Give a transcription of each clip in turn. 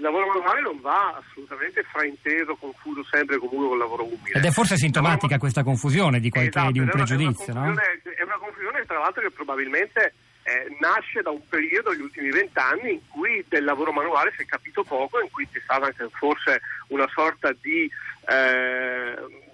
il lavoro manuale non va assolutamente frainteso, confuso sempre comunque con il lavoro umile. Ed è forse sintomatica questa confusione di, qualche, esatto, di un pregiudizio, è una, no? È una confusione tra l'altro che probabilmente eh, nasce da un periodo, gli ultimi vent'anni, in cui del lavoro manuale si è capito poco, in cui c'è stata anche forse una sorta di... Eh,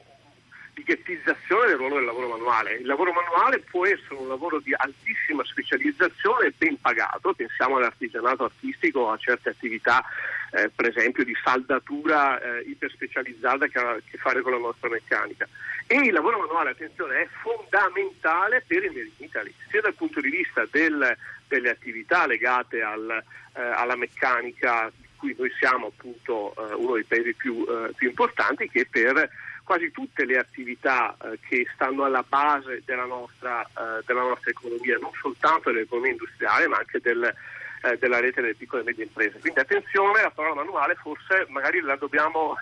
di ghettizzazione del ruolo del lavoro manuale. Il lavoro manuale può essere un lavoro di altissima specializzazione e ben pagato, pensiamo all'artigianato artistico, a certe attività, eh, per esempio di saldatura eh, iperspecializzata che ha a che fare con la nostra meccanica. E il lavoro manuale, attenzione, è fondamentale per il Made in Italy, sia dal punto di vista del, delle attività legate al, eh, alla meccanica, di cui noi siamo appunto eh, uno dei paesi più, eh, più importanti, che per quasi tutte le attività eh, che stanno alla base della nostra, eh, della nostra, economia, non soltanto dell'economia industriale ma anche del, eh, della rete delle piccole e medie imprese. Quindi attenzione, la parola manuale forse magari la dobbiamo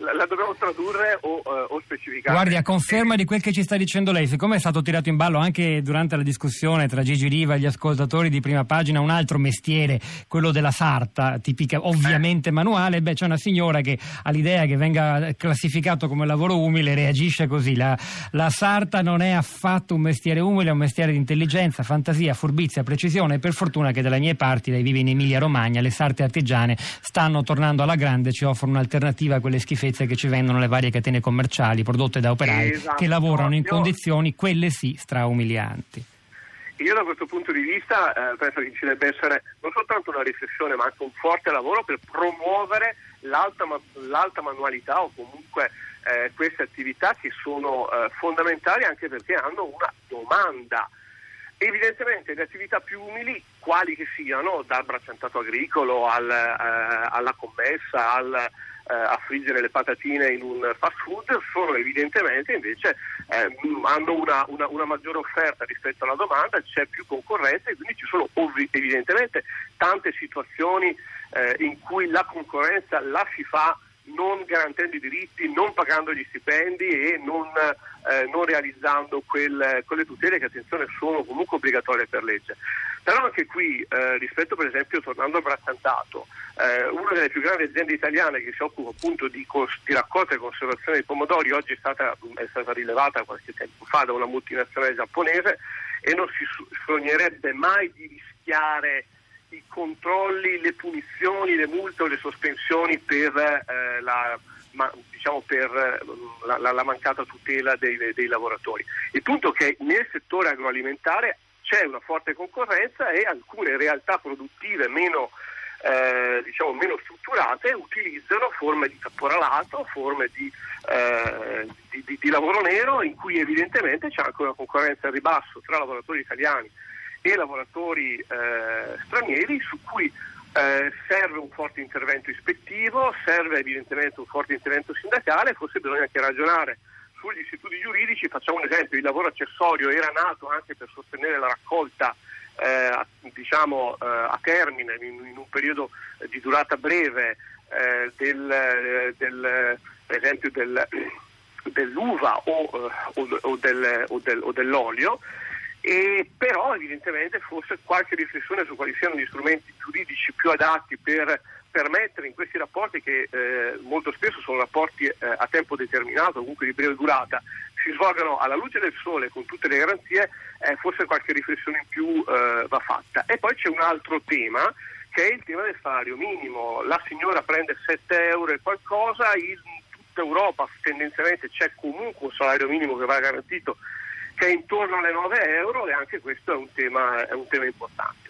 la dobbiamo tradurre o, uh, o, specificare. Guardi, a conferma di quel che ci sta dicendo lei, siccome è stato tirato in ballo anche durante la discussione tra Gigi Riva e gli ascoltatori di prima pagina un altro mestiere, quello della sarta, tipica ovviamente eh. manuale, beh c'è una signora che all'idea che venga classificato come lavoro umile reagisce così, la, la sarta non è affatto un mestiere umile, è un mestiere di intelligenza, fantasia, furbizia, precisione e per fortuna che dalle mie parti, lei vive in Emilia Romagna, le sarte artigiane stanno tornando alla grande, ci offrono un'alternativa a quelle schifezze schifezze che ci vendono le varie catene commerciali prodotte da operai esatto. che lavorano in condizioni, quelle sì, straumilianti. Io da questo punto di vista eh, penso che ci debba essere non soltanto una riflessione ma anche un forte lavoro per promuovere l'alta, l'alta manualità o comunque eh, queste attività che sono eh, fondamentali anche perché hanno una domanda. Evidentemente le attività più umili, quali che siano, dal bracciantato agricolo al, eh, alla commessa, al, a friggere le patatine in un fast food sono evidentemente invece eh, hanno una, una, una, maggiore offerta rispetto alla domanda, c'è più concorrenza e quindi ci sono evidentemente tante situazioni eh, in cui la concorrenza la si fa non garantendo i diritti, non pagando gli stipendi e non, eh, non realizzando quel, quelle tutele che attenzione sono comunque obbligatorie per legge. Però anche qui, eh, rispetto per esempio, tornando al bracciantato, eh, una delle più grandi aziende italiane che si occupa appunto di, cons- di raccolta e conservazione dei pomodori, oggi è stata, è stata, rilevata qualche tempo fa da una multinazionale giapponese e non si sognerebbe mai di rischiare i controlli, le punizioni, le multe o le sospensioni per, eh, la, ma, diciamo per eh, la, la, la, mancata tutela dei, dei lavoratori. Il punto è che nel settore agroalimentare c'è una forte concorrenza e alcune realtà produttive meno, eh, diciamo, meno strutturate utilizzano forme di caporalato, forme di, eh, di, di, di, lavoro nero in cui evidentemente c'è anche una concorrenza a ribasso tra lavoratori italiani e lavoratori eh, stranieri su cui eh, serve un forte intervento ispettivo, serve evidentemente un forte intervento sindacale, forse bisogna anche ragionare sugli istituti giuridici, facciamo un esempio, il lavoro accessorio era nato anche per sostenere la raccolta eh, diciamo, eh, a termine in, in, un periodo di durata breve eh, del, eh, del, per esempio del, dell'uva o, eh, o, o, del, o dell'olio. E però evidentemente forse qualche riflessione su quali siano gli strumenti giuridici più adatti per permettere in questi rapporti che eh, molto spesso sono rapporti eh, a tempo determinato, comunque di breve durata, si svolgano alla luce del sole con tutte le garanzie, eh, forse qualche riflessione in più eh, va fatta. E poi c'è un altro tema che è il tema del salario minimo. La signora prende 7 euro e qualcosa, in tutta Europa tendenzialmente c'è comunque un salario minimo che va garantito che è intorno alle 9 euro e anche questo è un tema, è un tema importante.